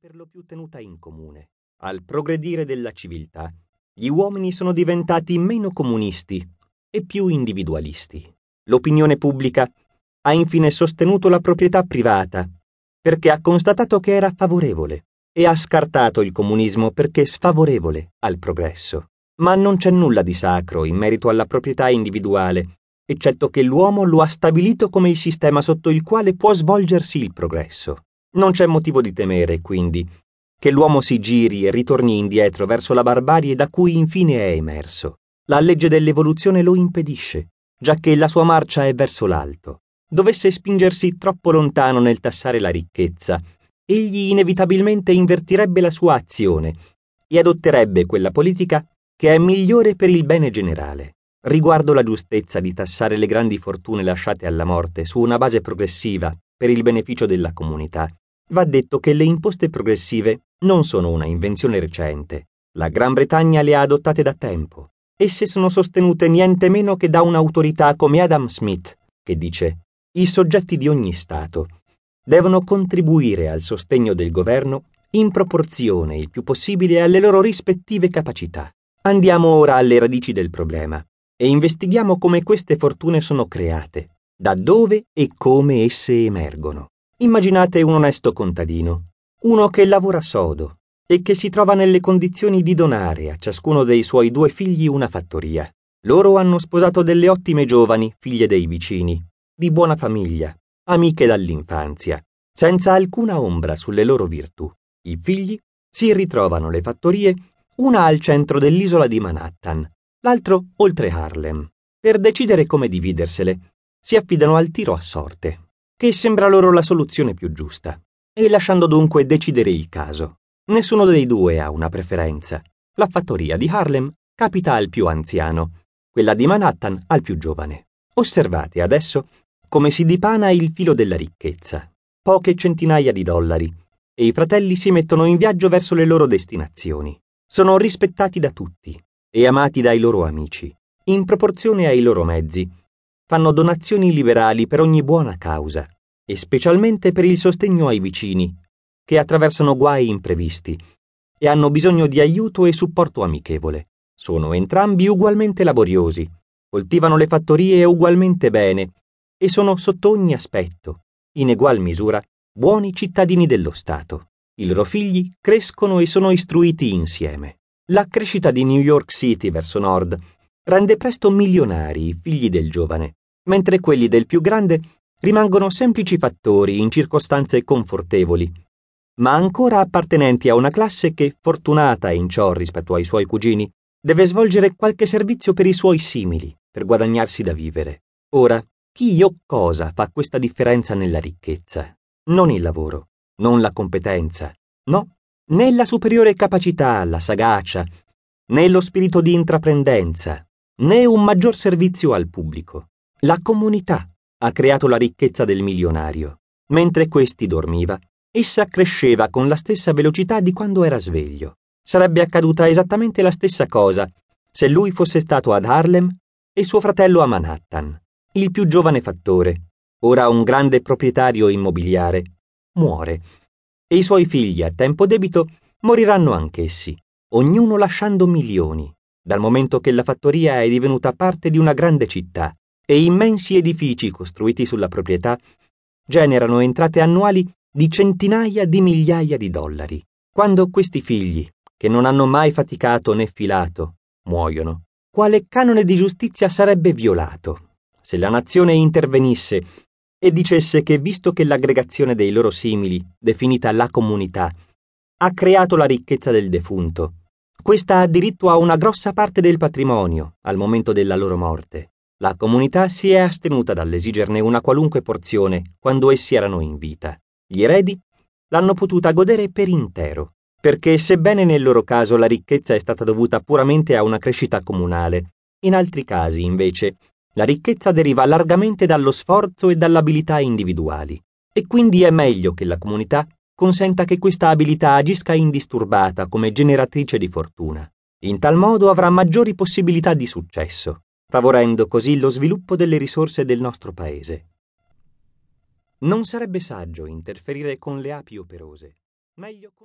per lo più tenuta in comune. Al progredire della civiltà, gli uomini sono diventati meno comunisti e più individualisti. L'opinione pubblica ha infine sostenuto la proprietà privata perché ha constatato che era favorevole e ha scartato il comunismo perché sfavorevole al progresso. Ma non c'è nulla di sacro in merito alla proprietà individuale, eccetto che l'uomo lo ha stabilito come il sistema sotto il quale può svolgersi il progresso. Non c'è motivo di temere, quindi, che l'uomo si giri e ritorni indietro verso la barbarie da cui infine è emerso. La legge dell'evoluzione lo impedisce, giacché la sua marcia è verso l'alto. Dovesse spingersi troppo lontano nel tassare la ricchezza, egli inevitabilmente invertirebbe la sua azione e adotterebbe quella politica che è migliore per il bene generale. Riguardo la giustezza di tassare le grandi fortune lasciate alla morte su una base progressiva per il beneficio della comunità, va detto che le imposte progressive non sono una invenzione recente. La Gran Bretagna le ha adottate da tempo. Esse sono sostenute niente meno che da un'autorità come Adam Smith, che dice i soggetti di ogni Stato devono contribuire al sostegno del governo in proporzione il più possibile alle loro rispettive capacità. Andiamo ora alle radici del problema e investighiamo come queste fortune sono create, da dove e come esse emergono. Immaginate un onesto contadino, uno che lavora sodo e che si trova nelle condizioni di donare a ciascuno dei suoi due figli una fattoria. Loro hanno sposato delle ottime giovani, figlie dei vicini, di buona famiglia, amiche dall'infanzia, senza alcuna ombra sulle loro virtù. I figli si ritrovano le fattorie, una al centro dell'isola di Manhattan, l'altro oltre Harlem. Per decidere come dividersele, si affidano al tiro a sorte che sembra loro la soluzione più giusta, e lasciando dunque decidere il caso. Nessuno dei due ha una preferenza. La fattoria di Harlem capita al più anziano, quella di Manhattan al più giovane. Osservate adesso come si dipana il filo della ricchezza. Poche centinaia di dollari, e i fratelli si mettono in viaggio verso le loro destinazioni. Sono rispettati da tutti e amati dai loro amici, in proporzione ai loro mezzi, fanno donazioni liberali per ogni buona causa e specialmente per il sostegno ai vicini, che attraversano guai imprevisti e hanno bisogno di aiuto e supporto amichevole. Sono entrambi ugualmente laboriosi, coltivano le fattorie ugualmente bene e sono sotto ogni aspetto, in egual misura, buoni cittadini dello Stato. I loro figli crescono e sono istruiti insieme. La crescita di New York City verso nord rende presto milionari i figli del giovane mentre quelli del più grande rimangono semplici fattori in circostanze confortevoli, ma ancora appartenenti a una classe che, fortunata in ciò rispetto ai suoi cugini, deve svolgere qualche servizio per i suoi simili, per guadagnarsi da vivere. Ora, chi o cosa fa questa differenza nella ricchezza? Non il lavoro, non la competenza, no, né la superiore capacità, la sagacia, né lo spirito di intraprendenza, né un maggior servizio al pubblico. La comunità ha creato la ricchezza del milionario. Mentre questi dormiva, essa cresceva con la stessa velocità di quando era sveglio. Sarebbe accaduta esattamente la stessa cosa se lui fosse stato ad Harlem e suo fratello a Manhattan. Il più giovane fattore, ora un grande proprietario immobiliare, muore e i suoi figli a tempo debito moriranno anch'essi, ognuno lasciando milioni, dal momento che la fattoria è divenuta parte di una grande città e immensi edifici costruiti sulla proprietà generano entrate annuali di centinaia di migliaia di dollari. Quando questi figli, che non hanno mai faticato né filato, muoiono, quale canone di giustizia sarebbe violato se la nazione intervenisse e dicesse che visto che l'aggregazione dei loro simili, definita la comunità, ha creato la ricchezza del defunto, questa ha diritto a una grossa parte del patrimonio al momento della loro morte. La comunità si è astenuta dall'esigerne una qualunque porzione quando essi erano in vita. Gli eredi l'hanno potuta godere per intero, perché sebbene nel loro caso la ricchezza è stata dovuta puramente a una crescita comunale, in altri casi, invece, la ricchezza deriva largamente dallo sforzo e dall'abilità individuali. E quindi è meglio che la comunità consenta che questa abilità agisca indisturbata come generatrice di fortuna. In tal modo avrà maggiori possibilità di successo favorendo così lo sviluppo delle risorse del nostro paese. Non sarebbe saggio interferire con le api operose. Meglio con